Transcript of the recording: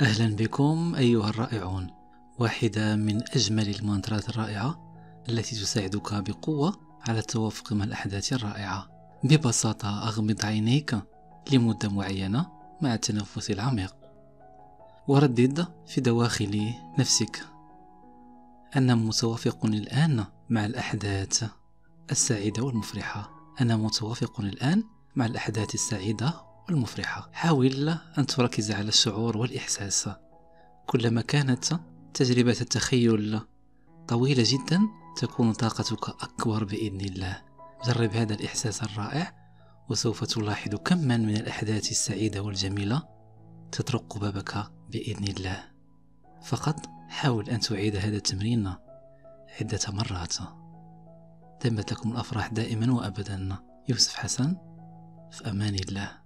أهلا بكم أيها الرائعون. واحدة من أجمل المانترات الرائعة التي تساعدك بقوة على التوافق مع الأحداث الرائعة. ببساطة أغمض عينيك لمدة معينة مع التنفس العميق. وردد في دواخل نفسك أنا متوافق الآن مع الأحداث السعيدة والمفرحة. أنا متوافق الآن مع الأحداث السعيدة والمفرحة. حاول أن تركز على الشعور والإحساس. كلما كانت تجربة التخيل طويلة جدا تكون طاقتك أكبر بإذن الله. جرب هذا الإحساس الرائع وسوف تلاحظ كما من الأحداث السعيدة والجميلة تطرق بابك بإذن الله. فقط حاول أن تعيد هذا التمرين عدة مرات. تمت لكم الأفراح دائما وأبدا. يوسف حسن في أمان الله.